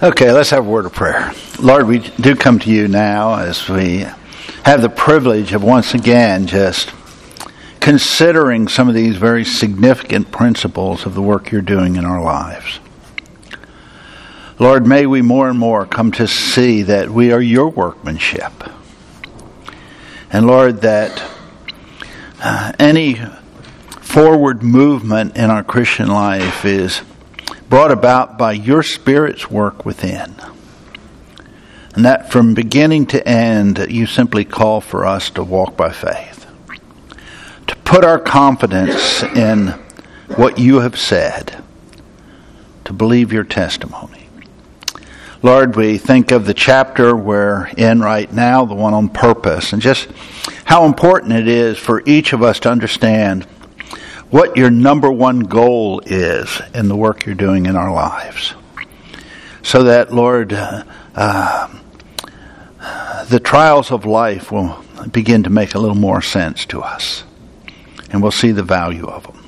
Okay, let's have a word of prayer. Lord, we do come to you now as we have the privilege of once again just considering some of these very significant principles of the work you're doing in our lives. Lord, may we more and more come to see that we are your workmanship. And Lord, that uh, any forward movement in our Christian life is brought about by your Spirit's work within. And that from beginning to end, you simply call for us to walk by faith, to put our confidence in what you have said, to believe your testimony. Lord, we think of the chapter we're in right now, the one on purpose, and just how important it is for each of us to understand what your number one goal is in the work you're doing in our lives. So that, Lord, uh, the trials of life will begin to make a little more sense to us. And we'll see the value of them.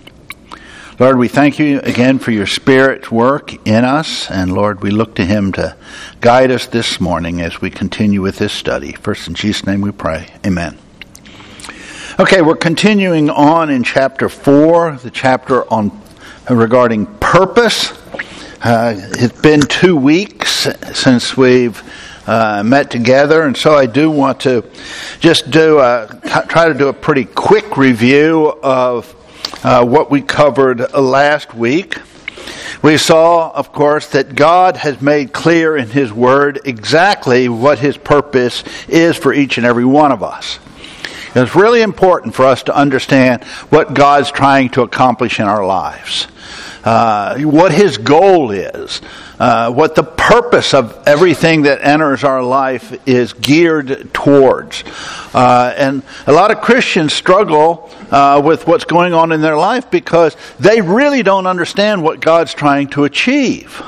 Lord, we thank you again for your Spirit's work in us. And Lord, we look to Him to guide us this morning as we continue with this study. First, in Jesus' name we pray. Amen. Okay, we're continuing on in chapter 4, the chapter on regarding purpose. Uh, it's been two weeks since we've uh, met together, and so I do want to just do a, try to do a pretty quick review of uh, what we covered last week. We saw, of course, that God has made clear in His Word exactly what His purpose is for each and every one of us. It's really important for us to understand what God's trying to accomplish in our lives, uh, what His goal is, uh, what the purpose of everything that enters our life is geared towards. Uh, and a lot of Christians struggle uh, with what's going on in their life because they really don't understand what God's trying to achieve.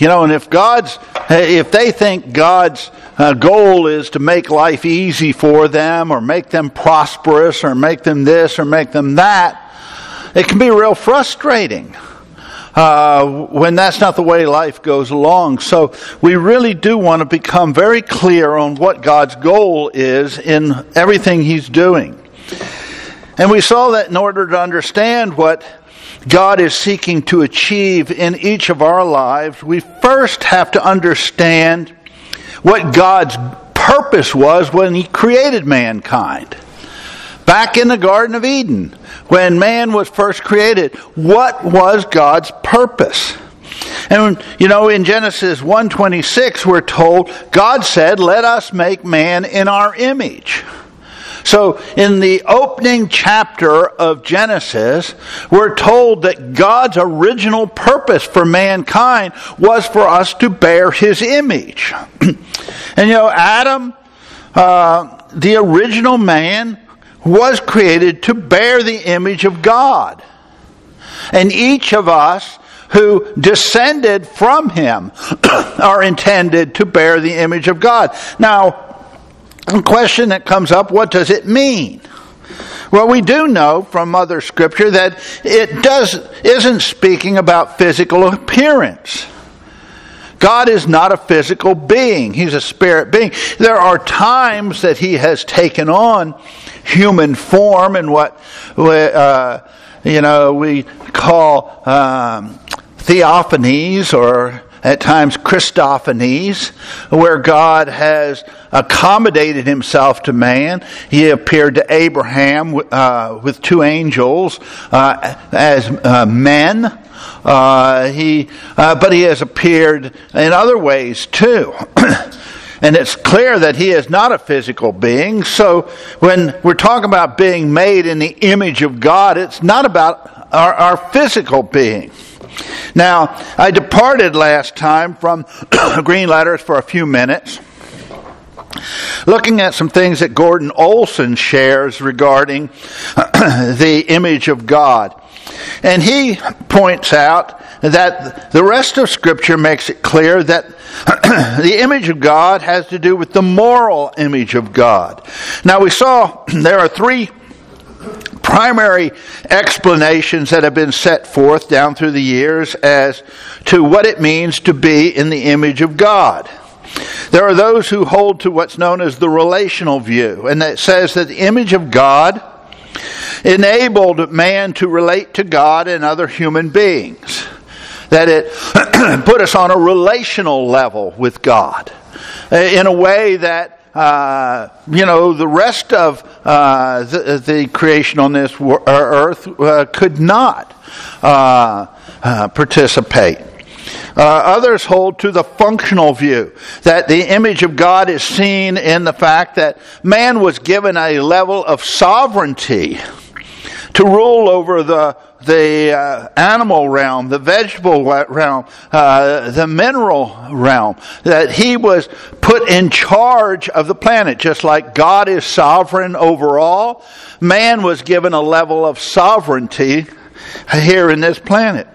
You know, and if God's, if they think God's uh, goal is to make life easy for them or make them prosperous or make them this or make them that, it can be real frustrating. Uh, when that's not the way life goes along. So we really do want to become very clear on what God's goal is in everything He's doing. And we saw that in order to understand what God is seeking to achieve in each of our lives, we first have to understand what God's purpose was when He created mankind. Back in the Garden of Eden, when man was first created, what was God's purpose? And you know, in Genesis 1:26 we're told God said, "Let us make man in our image." So, in the opening chapter of Genesis, we're told that God's original purpose for mankind was for us to bear his image. and you know, Adam, uh, the original man, was created to bear the image of God. And each of us who descended from him are intended to bear the image of God. Now, question that comes up what does it mean? Well, we do know from other scripture that it does isn't speaking about physical appearance. God is not a physical being. He's a spirit being. There are times that he has taken on human form and what uh, you know we call um, theophanies or at times Christophanies, where God has accommodated himself to man. He appeared to Abraham uh, with two angels uh, as uh, men. Uh, he, uh, but he has appeared in other ways too. And it's clear that he is not a physical being. So when we're talking about being made in the image of God, it's not about our, our physical being. Now, I departed last time from green letters for a few minutes, looking at some things that Gordon Olson shares regarding the image of God. And he points out that the rest of Scripture makes it clear that the image of God has to do with the moral image of God. Now, we saw there are three primary explanations that have been set forth down through the years as to what it means to be in the image of God. There are those who hold to what's known as the relational view, and that says that the image of God enabled man to relate to God and other human beings. That it put us on a relational level with God in a way that uh, you know, the rest of uh, the, the, creation on this uh, earth uh, could not uh, uh, participate. others hold to the functional view that the image of God is seen in the fact that man was given a level of sovereignty to rule over the the uh, animal realm, the vegetable realm, uh, the mineral realm, that he was put in charge of the planet. Just like God is sovereign over all, man was given a level of sovereignty here in this planet.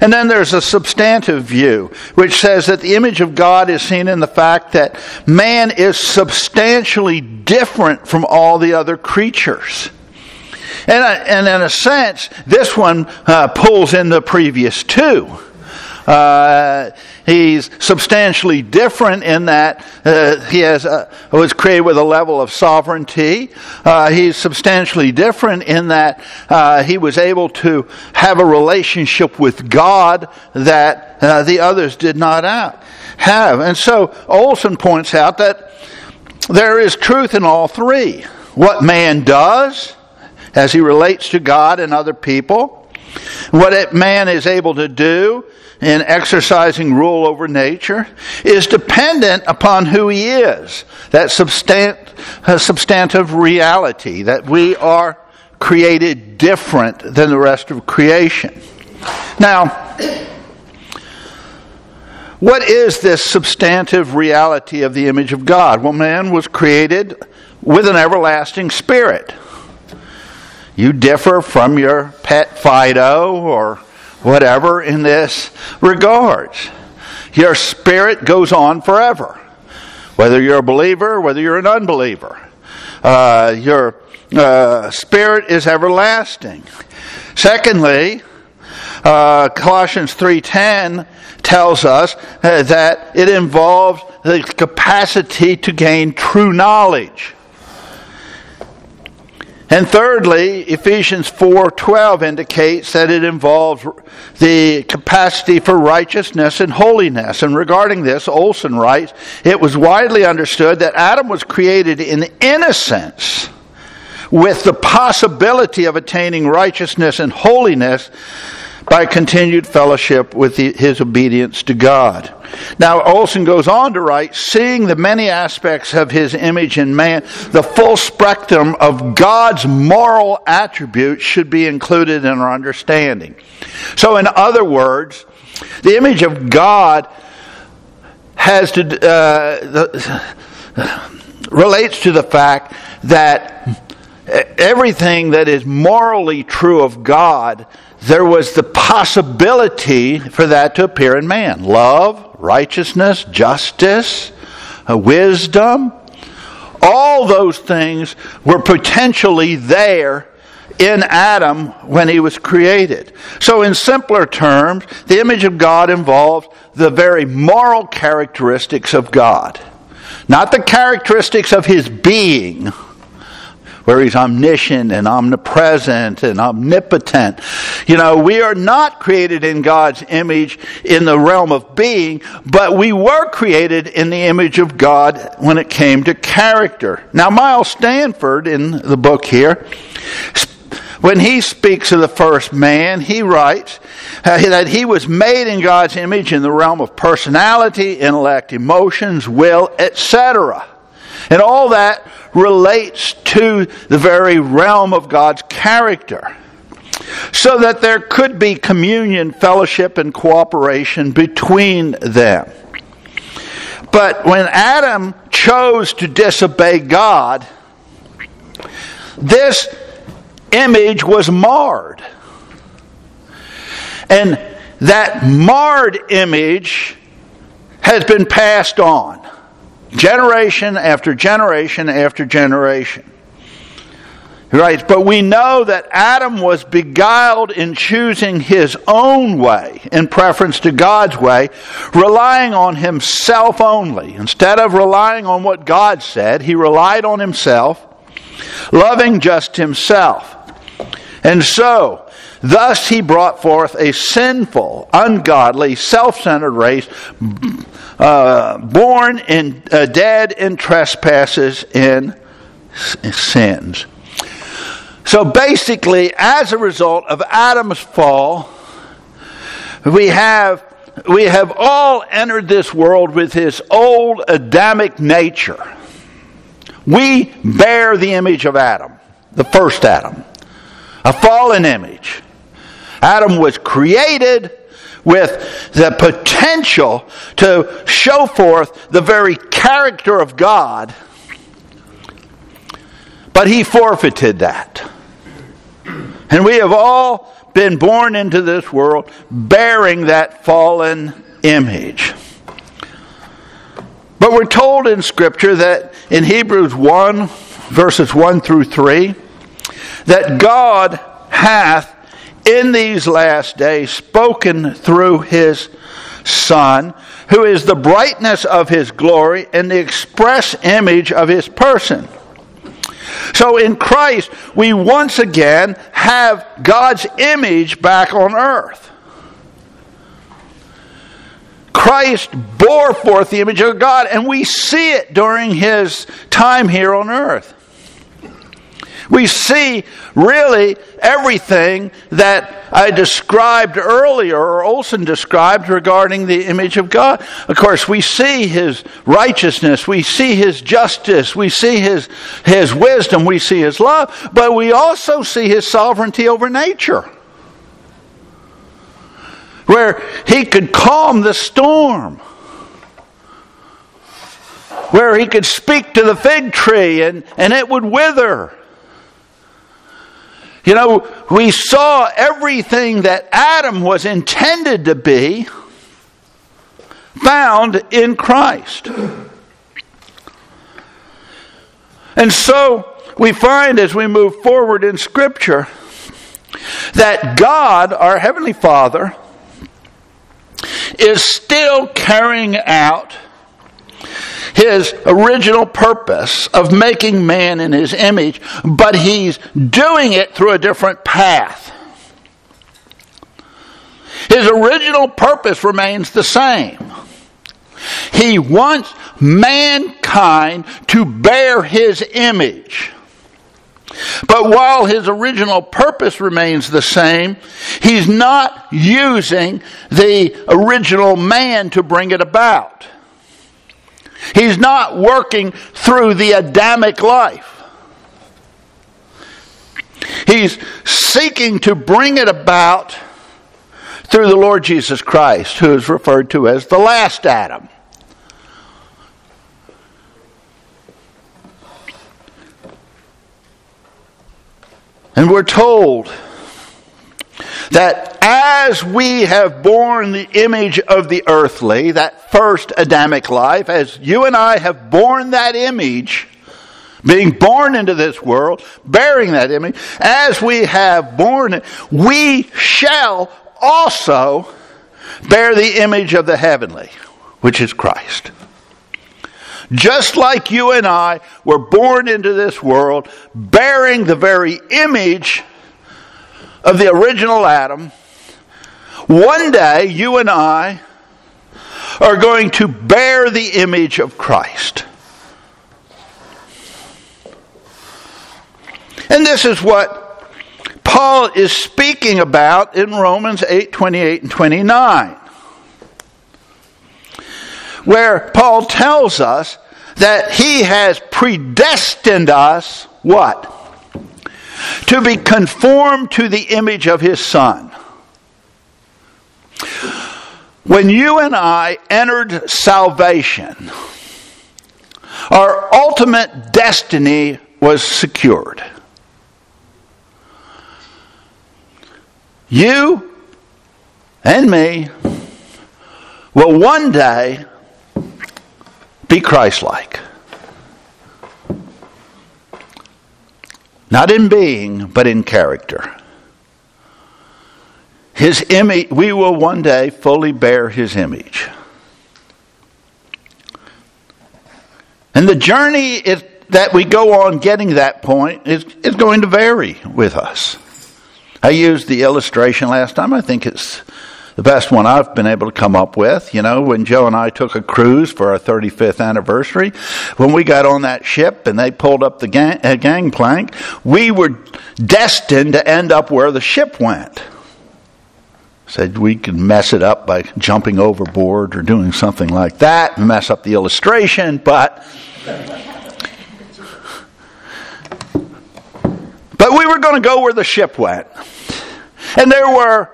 And then there's a substantive view, which says that the image of God is seen in the fact that man is substantially different from all the other creatures. And, uh, and in a sense, this one uh, pulls in the previous two. Uh, he's substantially different in that uh, he has a, was created with a level of sovereignty. Uh, he's substantially different in that uh, he was able to have a relationship with God that uh, the others did not have. And so Olson points out that there is truth in all three. What man does as he relates to God and other people. What man is able to do in exercising rule over nature is dependent upon who he is. That uh, substantive reality that we are created different than the rest of creation. Now, what is this substantive reality of the image of God? Well, man was created with an everlasting spirit. You differ from your pet Fido or whatever in this regard. Your spirit goes on forever, whether you're a believer, whether you're an unbeliever. Uh, your uh, spirit is everlasting. Secondly, uh, Colossians 3:10 tells us uh, that it involves the capacity to gain true knowledge. And thirdly, Ephesians 4:12 indicates that it involves the capacity for righteousness and holiness. And regarding this, Olson writes, it was widely understood that Adam was created in innocence with the possibility of attaining righteousness and holiness by continued fellowship with his obedience to God. Now, Olson goes on to write, seeing the many aspects of his image in man, the full spectrum of God's moral attributes should be included in our understanding. So, in other words, the image of God has to, uh, the, relates to the fact that everything that is morally true of God there was the possibility for that to appear in man love, righteousness, justice, uh, wisdom. All those things were potentially there in Adam when he was created. So, in simpler terms, the image of God involves the very moral characteristics of God, not the characteristics of his being where he's omniscient and omnipresent and omnipotent. You know, we are not created in God's image in the realm of being, but we were created in the image of God when it came to character. Now, Miles Stanford in the book here, when he speaks of the first man, he writes uh, that he was made in God's image in the realm of personality, intellect, emotions, will, etc. And all that relates to the very realm of God's character. So that there could be communion, fellowship, and cooperation between them. But when Adam chose to disobey God, this image was marred. And that marred image has been passed on generation after generation after generation. He writes, But we know that Adam was beguiled in choosing his own way in preference to God's way, relying on himself only. Instead of relying on what God said, he relied on himself, loving just himself. And so, thus he brought forth a sinful, ungodly, self centered race, uh, born in, uh, dead in trespasses in sins. So basically, as a result of Adam's fall, we have, we have all entered this world with his old Adamic nature. We bear the image of Adam, the first Adam, a fallen image. Adam was created with the potential to show forth the very character of God, but he forfeited that. And we have all been born into this world bearing that fallen image. But we're told in Scripture that in Hebrews 1, verses 1 through 3, that God hath in these last days spoken through his Son, who is the brightness of his glory and the express image of his person. So in Christ, we once again have God's image back on earth. Christ bore forth the image of God, and we see it during his time here on earth. We see really everything that I described earlier, or Olson described regarding the image of God. Of course, we see his righteousness, we see his justice, we see his, his wisdom, we see his love, but we also see his sovereignty over nature. Where he could calm the storm where he could speak to the fig tree and, and it would wither. You know, we saw everything that Adam was intended to be found in Christ. And so we find as we move forward in Scripture that God, our Heavenly Father, is still carrying out his original purpose of making man in his image, but he's doing it through a different path. His original purpose remains the same. He wants mankind to bear his image. But while his original purpose remains the same, he's not using the original man to bring it about. He's not working through the Adamic life. He's seeking to bring it about through the Lord Jesus Christ, who is referred to as the last Adam. And we're told that as we have borne the image of the earthly, that first Adamic life, as you and I have borne that image, being born into this world, bearing that image, as we have borne it, we shall also bear the image of the heavenly, which is Christ. Just like you and I were born into this world bearing the very image of the original Adam, one day you and I are going to bear the image of Christ. And this is what Paul is speaking about in Romans 8 28 and 29, where Paul tells us that he has predestined us what? To be conformed to the image of his Son. When you and I entered salvation, our ultimate destiny was secured. You and me will one day be Christ like. Not in being, but in character. His image, we will one day fully bear his image. And the journey is, that we go on getting that point is, is going to vary with us. I used the illustration last time. I think it's the best one I've been able to come up with. You know, when Joe and I took a cruise for our 35th anniversary, when we got on that ship and they pulled up the gang, uh, gangplank, we were destined to end up where the ship went. Said we could mess it up by jumping overboard or doing something like that and mess up the illustration, but. But we were going to go where the ship went. And there were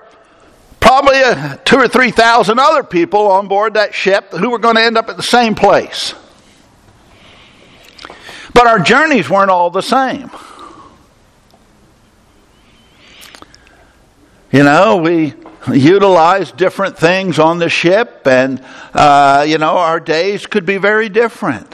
probably a, two or three thousand other people on board that ship who were going to end up at the same place. But our journeys weren't all the same. You know, we utilized different things on the ship, and, uh, you know, our days could be very different.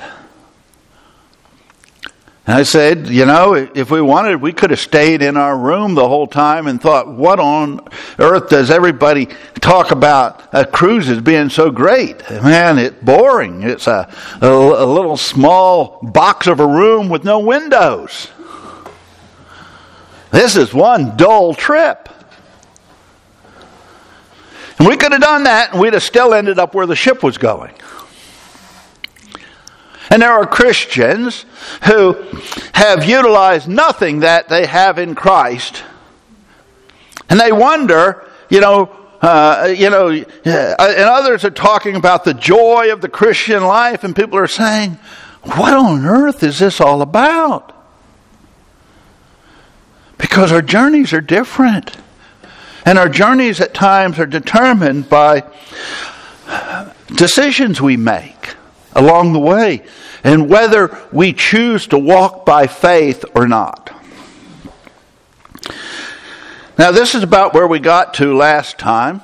And I said, you know, if we wanted, we could have stayed in our room the whole time and thought, what on earth does everybody talk about uh, a cruise as being so great? Man, it's boring. It's a, a, a little small box of a room with no windows. This is one dull trip. And we could have done that and we'd have still ended up where the ship was going. And there are Christians who have utilized nothing that they have in Christ. And they wonder, you know, uh, you know, uh, and others are talking about the joy of the Christian life, and people are saying, what on earth is this all about? Because our journeys are different. And our journeys at times are determined by decisions we make along the way and whether we choose to walk by faith or not. Now, this is about where we got to last time,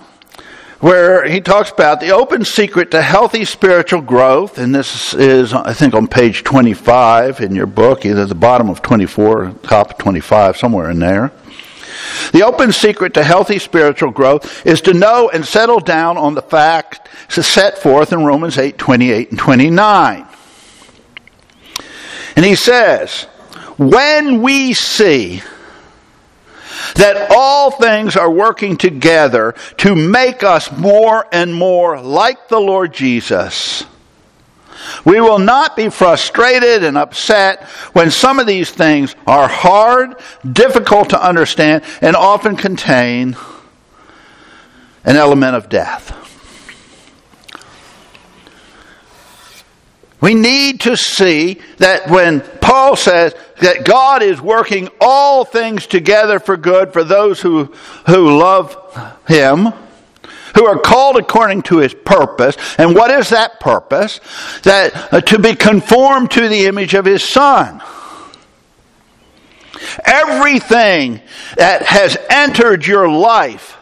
where he talks about the open secret to healthy spiritual growth, and this is, I think, on page 25 in your book, either the bottom of 24 or top of 25, somewhere in there. The open secret to healthy spiritual growth is to know and settle down on the facts set forth in Romans 8 28 and 29. And he says, when we see that all things are working together to make us more and more like the Lord Jesus, we will not be frustrated and upset when some of these things are hard, difficult to understand, and often contain an element of death. We need to see that when Paul says that God is working all things together for good for those who, who love Him, who are called according to his purpose. And what is that purpose? That uh, to be conformed to the image of his son. Everything that has entered your life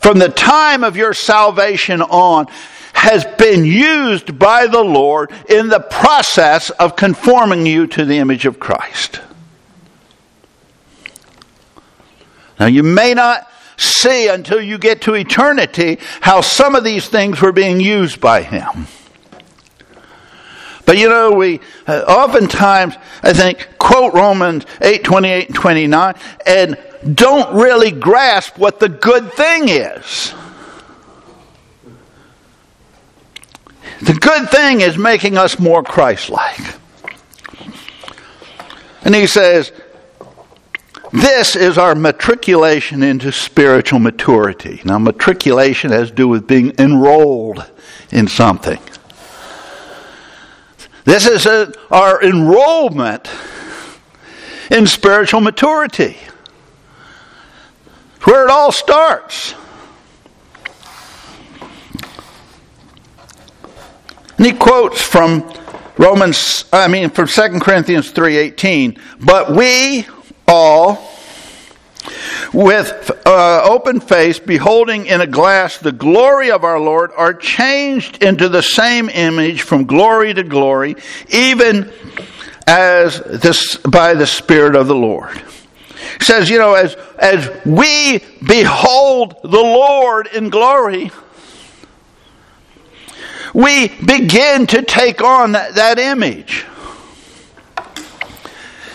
from the time of your salvation on has been used by the Lord in the process of conforming you to the image of Christ. Now, you may not see until you get to eternity how some of these things were being used by him. But you know, we uh, oftentimes, I think, quote Romans 8 28 and 29 and don't really grasp what the good thing is. The good thing is making us more Christ like. And he says, this is our matriculation into spiritual maturity. Now, matriculation has to do with being enrolled in something. This is a, our enrollment in spiritual maturity. Where it all starts. And he quotes from Romans, I mean from 2 Corinthians 3:18, but we all with uh, open face, beholding in a glass the glory of our Lord, are changed into the same image from glory to glory, even as this by the Spirit of the Lord. He says, you know, as, as we behold the Lord in glory, we begin to take on that, that image.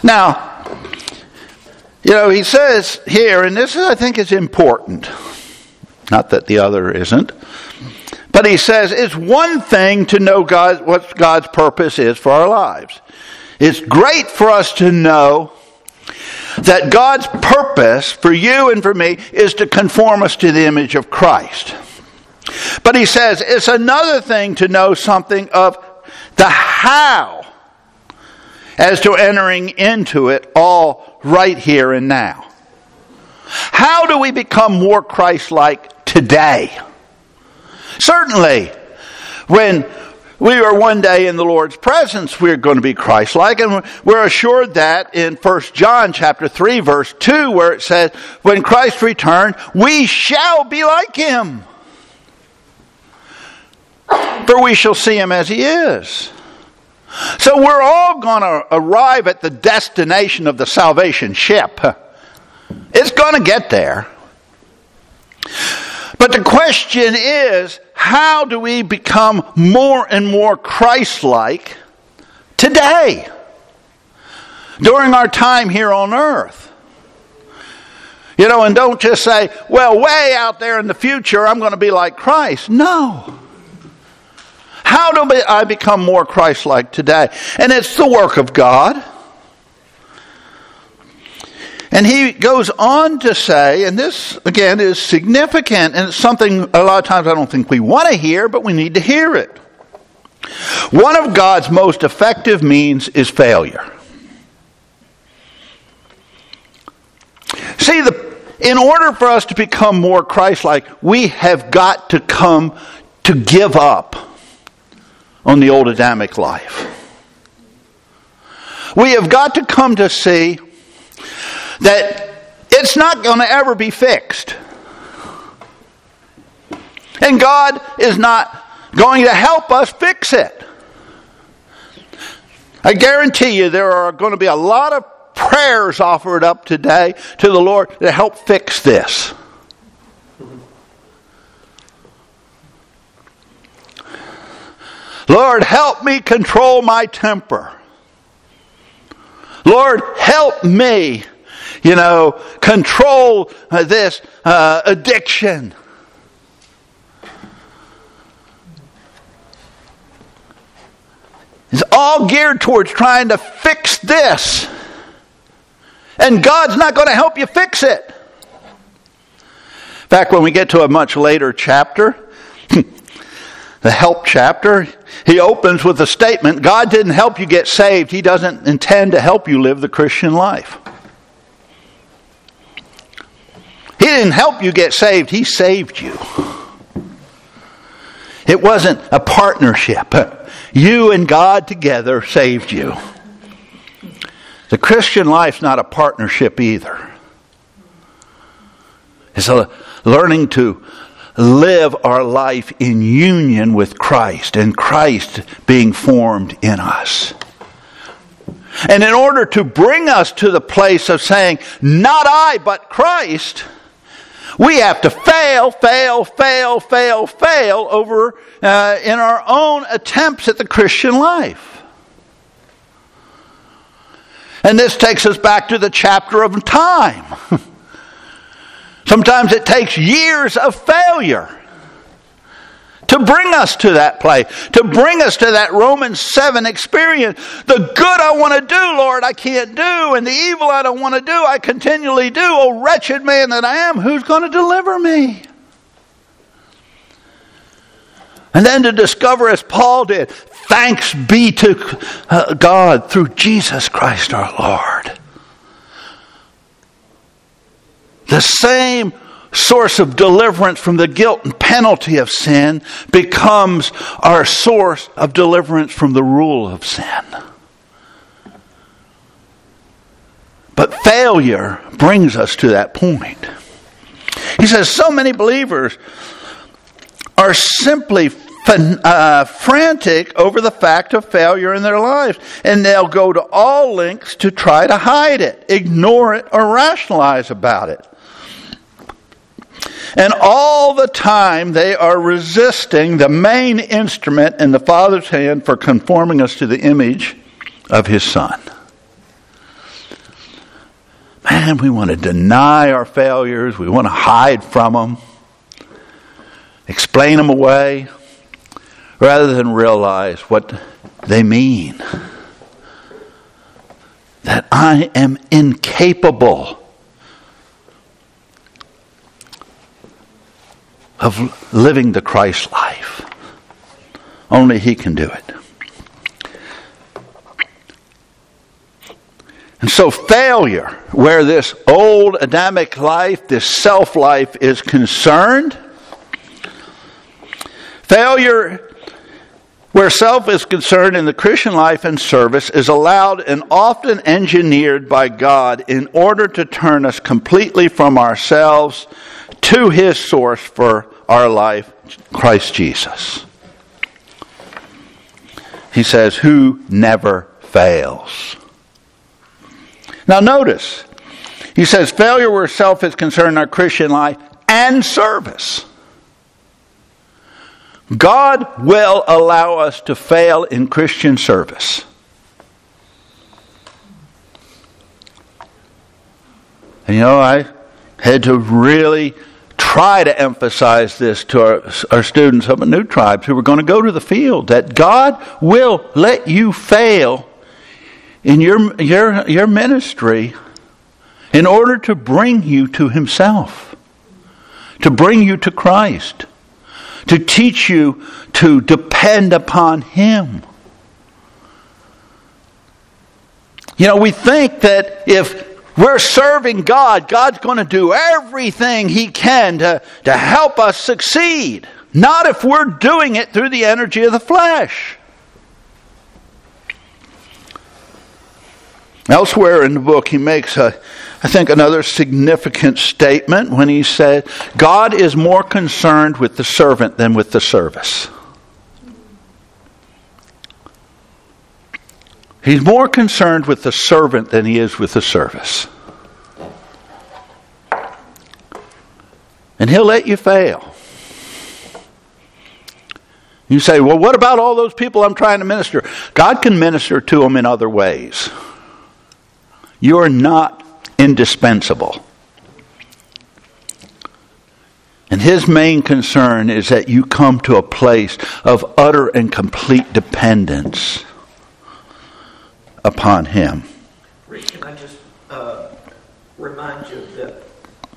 Now, you know, he says here, and this is, I think is important, not that the other isn't, but he says it's one thing to know God, what God's purpose is for our lives. It's great for us to know that God's purpose for you and for me is to conform us to the image of Christ. But he says it's another thing to know something of the how as to entering into it all right here and now. How do we become more Christ like today? Certainly, when we are one day in the Lord's presence, we're going to be Christ like, and we're assured that in 1 John chapter 3, verse 2, where it says, When Christ returns, we shall be like him. For we shall see him as he is. So we're all going to arrive at the destination of the salvation ship. It's going to get there. But the question is how do we become more and more Christ like today? During our time here on earth. You know, and don't just say, well, way out there in the future, I'm going to be like Christ. No. How do I become more Christ like today? And it's the work of God. And he goes on to say, and this again is significant, and it's something a lot of times I don't think we want to hear, but we need to hear it. One of God's most effective means is failure. See, the, in order for us to become more Christ like, we have got to come to give up on the old Adamic life. We have got to come to see that it's not going to ever be fixed. And God is not going to help us fix it. I guarantee you there are going to be a lot of prayers offered up today to the Lord to help fix this. Lord, help me control my temper. Lord, help me, you know, control uh, this uh, addiction. It's all geared towards trying to fix this. And God's not going to help you fix it. In fact, when we get to a much later chapter, the help chapter, he opens with a statement God didn't help you get saved, He doesn't intend to help you live the Christian life. He didn't help you get saved, He saved you. It wasn't a partnership. You and God together saved you. The Christian life's not a partnership either. It's a learning to live our life in union with Christ and Christ being formed in us. And in order to bring us to the place of saying, not I, but Christ, we have to fail, fail, fail, fail, fail over uh, in our own attempts at the Christian life. And this takes us back to the chapter of time. Sometimes it takes years of failure to bring us to that place, to bring us to that Romans 7 experience. The good I want to do, Lord, I can't do, and the evil I don't want to do, I continually do. Oh, wretched man that I am, who's going to deliver me? And then to discover, as Paul did, thanks be to uh, God through Jesus Christ our Lord. The same source of deliverance from the guilt and penalty of sin becomes our source of deliverance from the rule of sin. But failure brings us to that point. He says so many believers are simply uh, frantic over the fact of failure in their lives, and they'll go to all lengths to try to hide it, ignore it, or rationalize about it. And all the time they are resisting the main instrument in the Father's hand for conforming us to the image of His Son. Man, we want to deny our failures. We want to hide from them, explain them away, rather than realize what they mean. That I am incapable of living the Christ life. Only He can do it. And so, failure, where this old Adamic life, this self life is concerned, failure where self is concerned in the Christian life and service is allowed and often engineered by God in order to turn us completely from ourselves to His source for our life, Christ Jesus. He says, Who never fails. Now, notice, he says, failure where self is concerned in our Christian life and service. God will allow us to fail in Christian service. And you know, I had to really try to emphasize this to our, our students of the new tribes who were going to go to the field that God will let you fail in your, your, your ministry in order to bring you to Himself, to bring you to Christ, to teach you to depend upon Him. You know, we think that if we're serving God, God's going to do everything He can to, to help us succeed. Not if we're doing it through the energy of the flesh. Elsewhere in the book, he makes, a, I think, another significant statement when he said, God is more concerned with the servant than with the service. He's more concerned with the servant than he is with the service. And he'll let you fail. You say, well, what about all those people I'm trying to minister? God can minister to them in other ways. You're not indispensable. And his main concern is that you come to a place of utter and complete dependence upon him. Rick, can I just uh, remind you of the,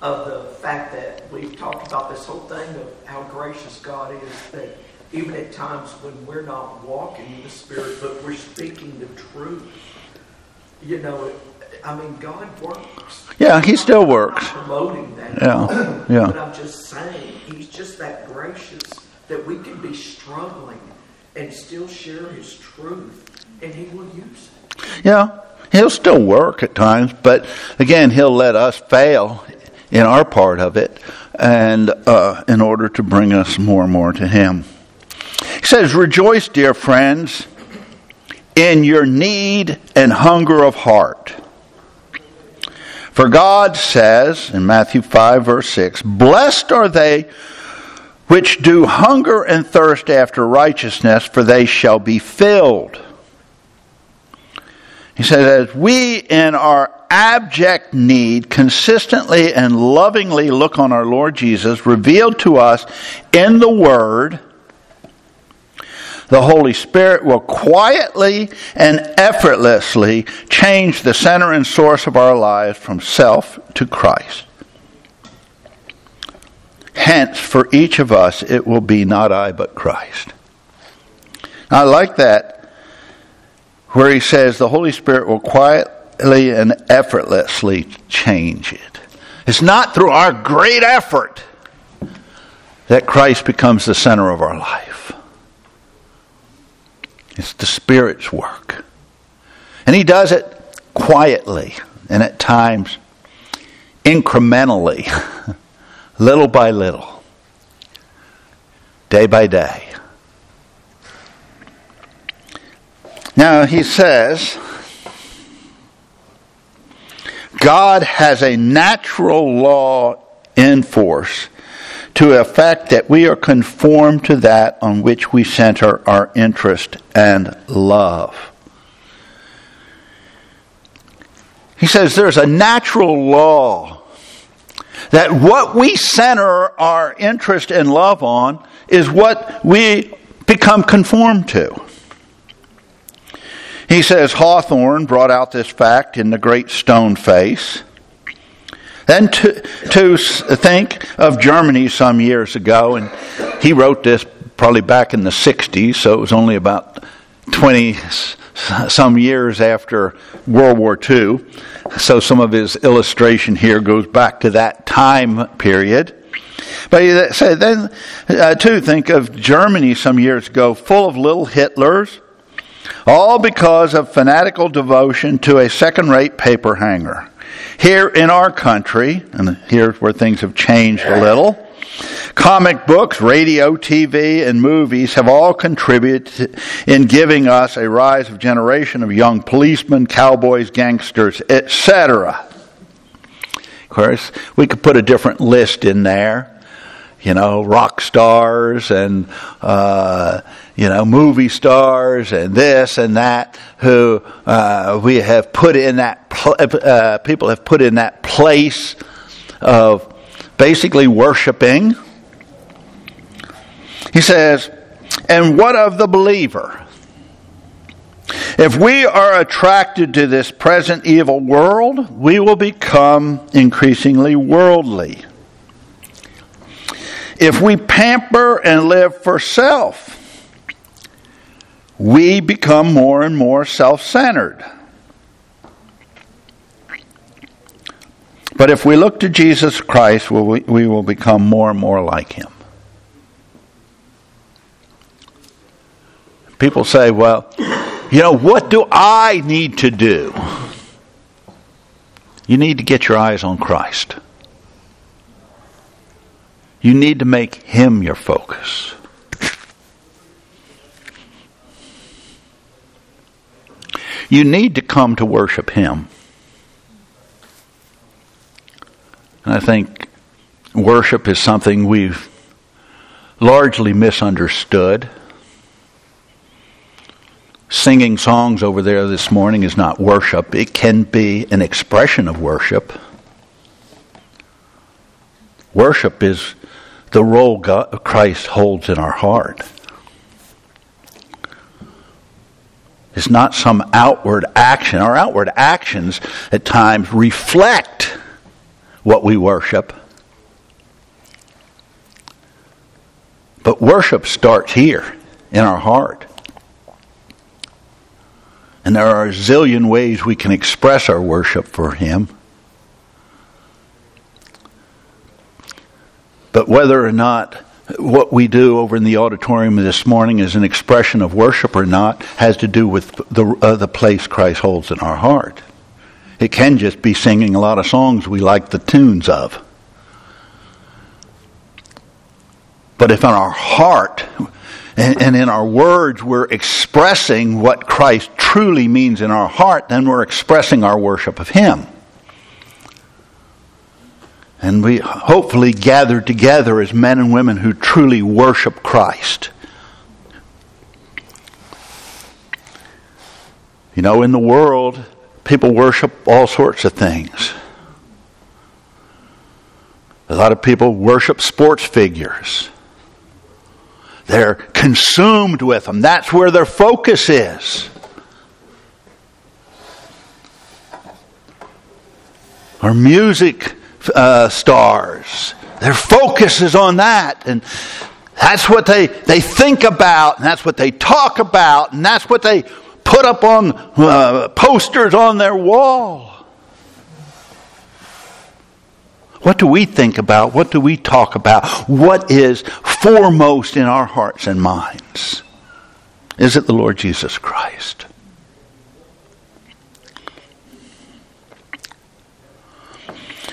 of the fact that we've talked about this whole thing of how gracious God is, that even at times when we're not walking in the Spirit, but we're speaking the truth, you know, I mean, God works. Yeah, He still works. Promoting that. Yeah, yeah. But I'm just saying, He's just that gracious that we can be struggling and still share His truth, and He will use it. Yeah, He'll still work at times, but again, He'll let us fail in our part of it, and uh, in order to bring us more and more to Him. He says, "Rejoice, dear friends." In your need and hunger of heart for God says in Matthew 5, verse 6, Blessed are they which do hunger and thirst after righteousness, for they shall be filled. He says, as we in our abject need consistently and lovingly look on our Lord Jesus, revealed to us in the Word, the Holy Spirit will quietly and effortlessly change the center and source of our lives from self to Christ. Hence, for each of us, it will be not I, but Christ. I like that where he says the Holy Spirit will quietly and effortlessly change it. It's not through our great effort that Christ becomes the center of our life. It's the Spirit's work. And He does it quietly and at times incrementally, little by little, day by day. Now he says, God has a natural law in force to effect that we are conformed to that on which we center our interest and love. He says there's a natural law that what we center our interest and love on is what we become conformed to. He says Hawthorne brought out this fact in The Great Stone Face. Then to, to think of Germany some years ago, and he wrote this probably back in the 60s, so it was only about 20 some years after World War II. So some of his illustration here goes back to that time period. But he said, then, uh, think of Germany some years ago, full of little Hitlers, all because of fanatical devotion to a second rate paper hanger. Here in our country, and here's where things have changed a little, comic books, radio, TV, and movies have all contributed in giving us a rise of generation of young policemen, cowboys, gangsters, etc. Of course, we could put a different list in there you know, rock stars and, uh, you know, movie stars and this and that who uh, we have put in that, pl- uh, people have put in that place of basically worshiping. He says, and what of the believer? If we are attracted to this present evil world, we will become increasingly worldly if we pamper and live for self, we become more and more self centered. But if we look to Jesus Christ, we will become more and more like him. People say, well, you know, what do I need to do? You need to get your eyes on Christ. You need to make Him your focus. You need to come to worship Him. And I think worship is something we've largely misunderstood. Singing songs over there this morning is not worship, it can be an expression of worship. Worship is the role God, Christ holds in our heart. It's not some outward action. Our outward actions at times reflect what we worship. But worship starts here in our heart. And there are a zillion ways we can express our worship for Him. But whether or not what we do over in the auditorium this morning is an expression of worship or not has to do with the, uh, the place Christ holds in our heart. It can just be singing a lot of songs we like the tunes of. But if in our heart and, and in our words we're expressing what Christ truly means in our heart, then we're expressing our worship of Him. And we hopefully gather together as men and women who truly worship Christ. You know, in the world, people worship all sorts of things. A lot of people worship sports figures. They're consumed with them. That's where their focus is. Or music uh, stars. Their focus is on that. And that's what they, they think about, and that's what they talk about, and that's what they put up on uh, posters on their wall. What do we think about? What do we talk about? What is foremost in our hearts and minds? Is it the Lord Jesus Christ?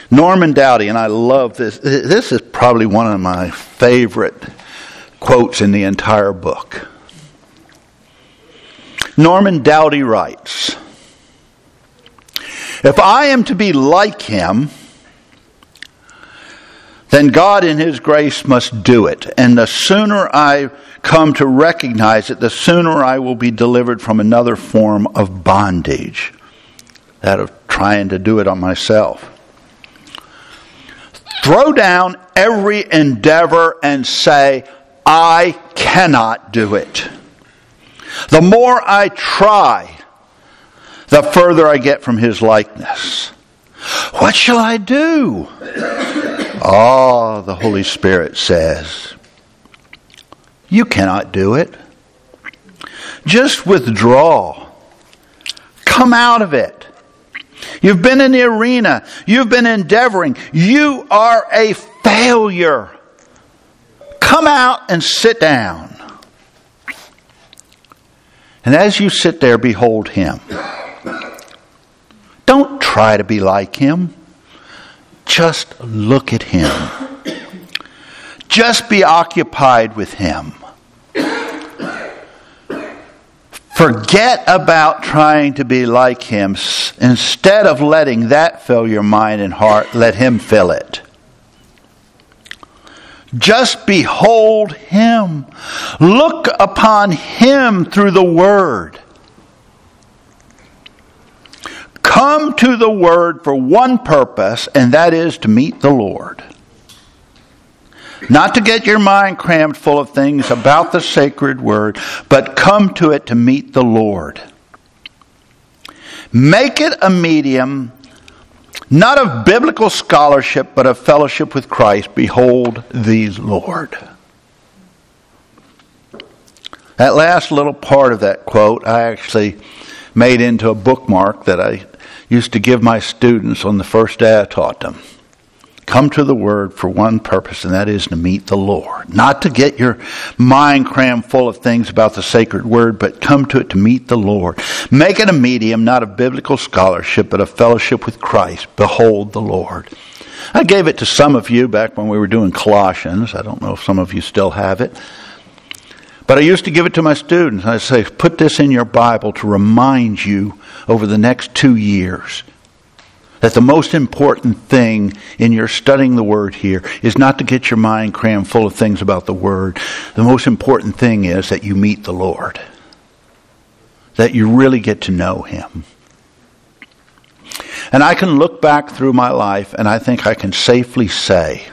Norman Douty, and I love this. This is probably one of my favorite quotes in the entire book. Norman Douty writes If I am to be like him, then God in His grace must do it. And the sooner I come to recognize it, the sooner I will be delivered from another form of bondage, that of trying to do it on myself. Throw down every endeavor and say, I cannot do it. The more I try, the further I get from his likeness. What shall I do? Ah, oh, the Holy Spirit says, You cannot do it. Just withdraw. Come out of it. You've been in the arena. You've been endeavoring. You are a failure. Come out and sit down. And as you sit there, behold him. Don't try to be like him. Just look at him. Just be occupied with him. Forget about trying to be like him. Instead of letting that fill your mind and heart, let him fill it. Just behold Him. Look upon Him through the Word. Come to the Word for one purpose, and that is to meet the Lord. Not to get your mind crammed full of things about the sacred Word, but come to it to meet the Lord. Make it a medium not of biblical scholarship, but of fellowship with Christ. Behold thee, Lord. That last little part of that quote, I actually made into a bookmark that I used to give my students on the first day I taught them. Come to the Word for one purpose, and that is to meet the Lord. Not to get your mind crammed full of things about the sacred Word, but come to it to meet the Lord. Make it a medium, not of biblical scholarship, but of fellowship with Christ. Behold the Lord. I gave it to some of you back when we were doing Colossians. I don't know if some of you still have it. But I used to give it to my students. I say, put this in your Bible to remind you over the next two years that the most important thing in your studying the Word here is not to get your mind crammed full of things about the Word. The most important thing is that you meet the Lord, that you really get to know Him. And I can look back through my life and I think I can safely say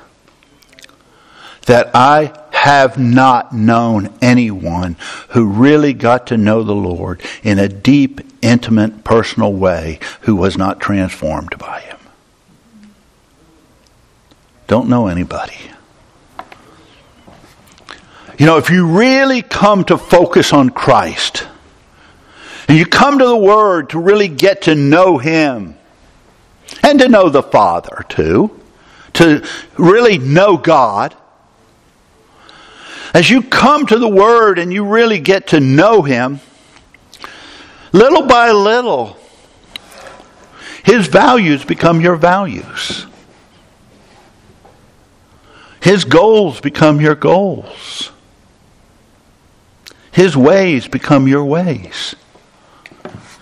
that I have not known anyone who really got to know the Lord in a deep, intimate, personal way who was not transformed by Him. Don't know anybody. You know, if you really come to focus on Christ, and you come to the Word to really get to know Him, and to know the Father too, to really know God, as you come to the Word and you really get to know Him, little by little, His values become your values. His goals become your goals. His ways become your ways.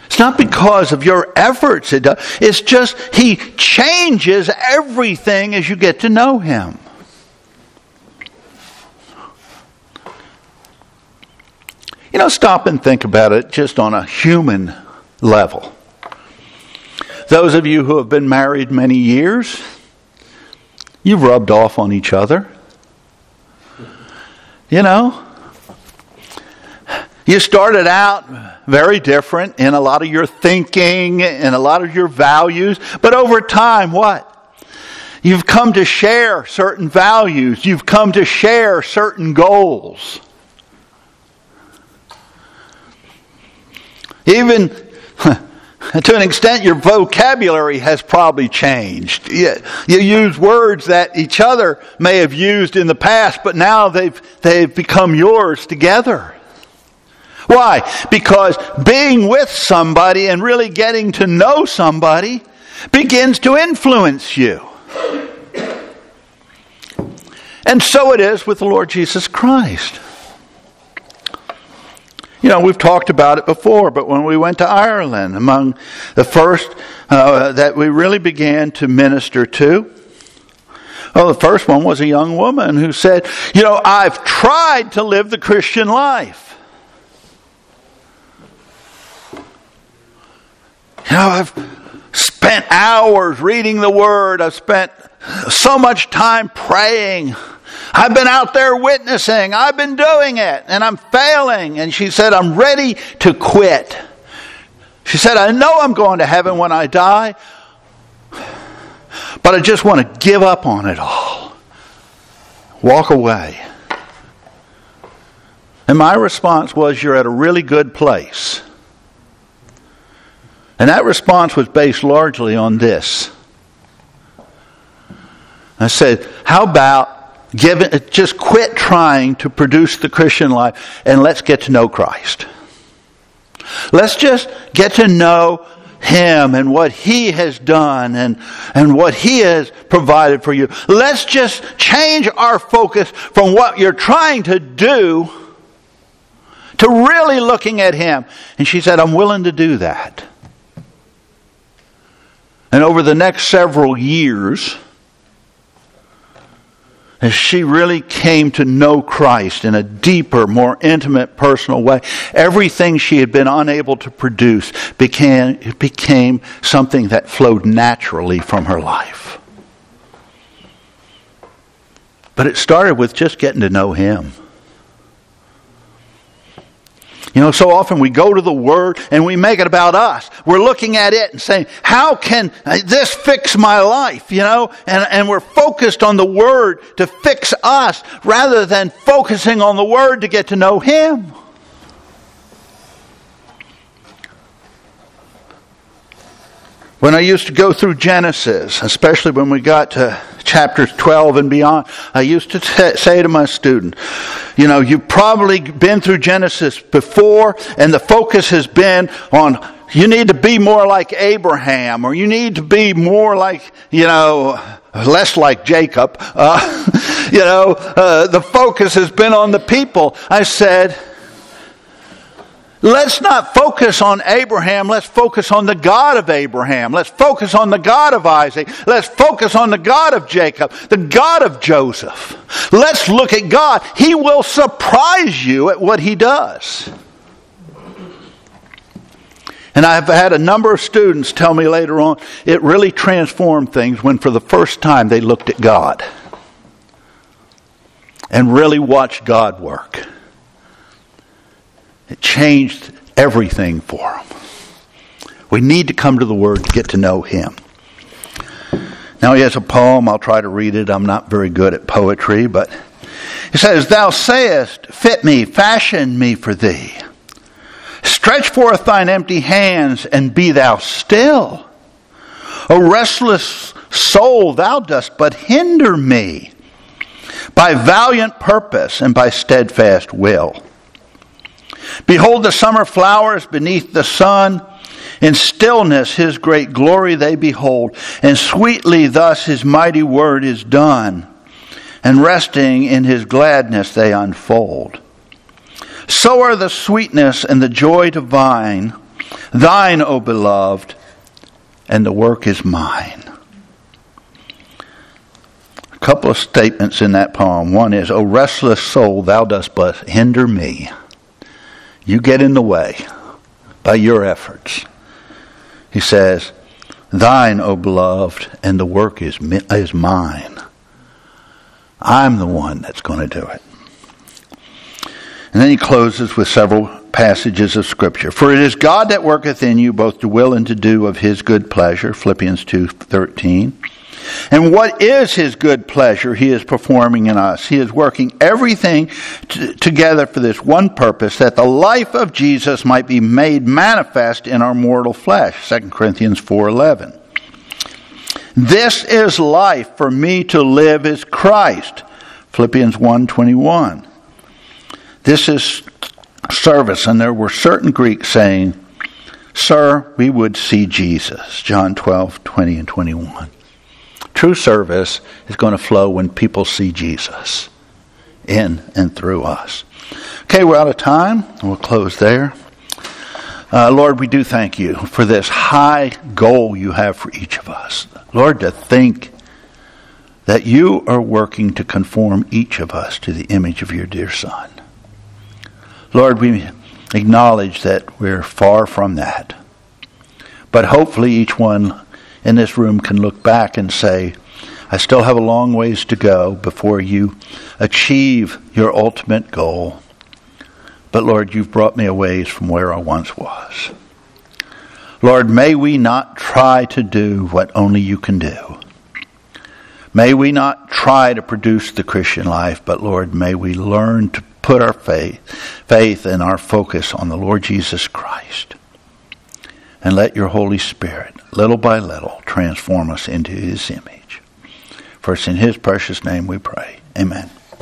It's not because of your efforts. It's just He changes everything as you get to know Him. Know, stop and think about it just on a human level. Those of you who have been married many years, you've rubbed off on each other. You know, you started out very different in a lot of your thinking and a lot of your values, but over time, what? You've come to share certain values. You've come to share certain goals. Even to an extent, your vocabulary has probably changed. You, use words that each other may have used in the past, but now they've, they've become yours together. Why? Because being with somebody and really getting to know somebody begins to influence you. And so it is with the Lord Jesus Christ. You know, we've talked about it before, but when we went to Ireland, among the first uh, that we really began to minister to, well, the first one was a young woman who said, You know, I've tried to live the Christian life. You know, I've spent hours reading the Word, I've spent so much time praying. I've been out there witnessing. I've been doing it and I'm failing. And she said, I'm ready to quit. She said, I know I'm going to heaven when I die, but I just want to give up on it all. Walk away. And my response was, You're at a really good place. And that response was based largely on this. I said, How about Give it, just quit trying to produce the Christian life and let's get to know Christ. Let's just get to know Him and what He has done and, and what He has provided for you. Let's just change our focus from what you're trying to do to really looking at Him. And she said, I'm willing to do that. And over the next several years, she really came to know Christ in a deeper, more intimate, personal way, everything she had been unable to produce became, became something that flowed naturally from her life. But it started with just getting to know Him. Know, so often we go to the Word and we make it about us. We're looking at it and saying, how can this fix my life? You know, and, and we're focused on the Word to fix us rather than focusing on the Word to get to know Him. When I used to go through Genesis, especially when we got to chapters 12 and beyond, I used to t- say to my student, you know, you've probably been through Genesis before, and the focus has been on you need to be more like Abraham, or you need to be more like, you know, less like Jacob. Uh, you know, uh, the focus has been on the people. I said, Let's not focus on Abraham. Let's focus on the God of Abraham. Let's focus on the God of Isaac. Let's focus on the God of Jacob, the God of Joseph. Let's look at God. He will surprise you at what he does. And I've had a number of students tell me later on it really transformed things when for the first time they looked at God and really watched God work. It changed everything for him. We need to come to the Word to get to know Him. Now, he has a poem. I'll try to read it. I'm not very good at poetry, but he says, Thou sayest, Fit me, fashion me for thee. Stretch forth thine empty hands, and be thou still. O restless soul, thou dost but hinder me by valiant purpose and by steadfast will. Behold the summer flowers beneath the sun. In stillness his great glory they behold, and sweetly thus his mighty word is done, and resting in his gladness they unfold. So are the sweetness and the joy divine, thine, O beloved, and the work is mine. A couple of statements in that poem. One is, O restless soul, thou dost but hinder me. You get in the way by your efforts. He says, Thine, O beloved, and the work is, is mine. I'm the one that's going to do it. And then he closes with several passages of Scripture. For it is God that worketh in you both to will and to do of his good pleasure, Philippians 2.13 and what is His good pleasure He is performing in us? He is working everything t- together for this one purpose, that the life of Jesus might be made manifest in our mortal flesh. 2 Corinthians 4.11. This is life. For me to live is Christ. Philippians 1.21. This is service. And there were certain Greeks saying, Sir, we would see Jesus. John 12, 20 and 21. True service is going to flow when people see Jesus in and through us. Okay, we're out of time. We'll close there. Uh, Lord, we do thank you for this high goal you have for each of us. Lord, to think that you are working to conform each of us to the image of your dear Son. Lord, we acknowledge that we're far from that. But hopefully, each one in this room can look back and say, I still have a long ways to go before you achieve your ultimate goal. But Lord, you've brought me a ways from where I once was. Lord, may we not try to do what only you can do. May we not try to produce the Christian life, but Lord, may we learn to put our faith, faith and our focus on the Lord Jesus Christ. And let your Holy Spirit, little by little, transform us into his image. For it's in his precious name we pray. Amen.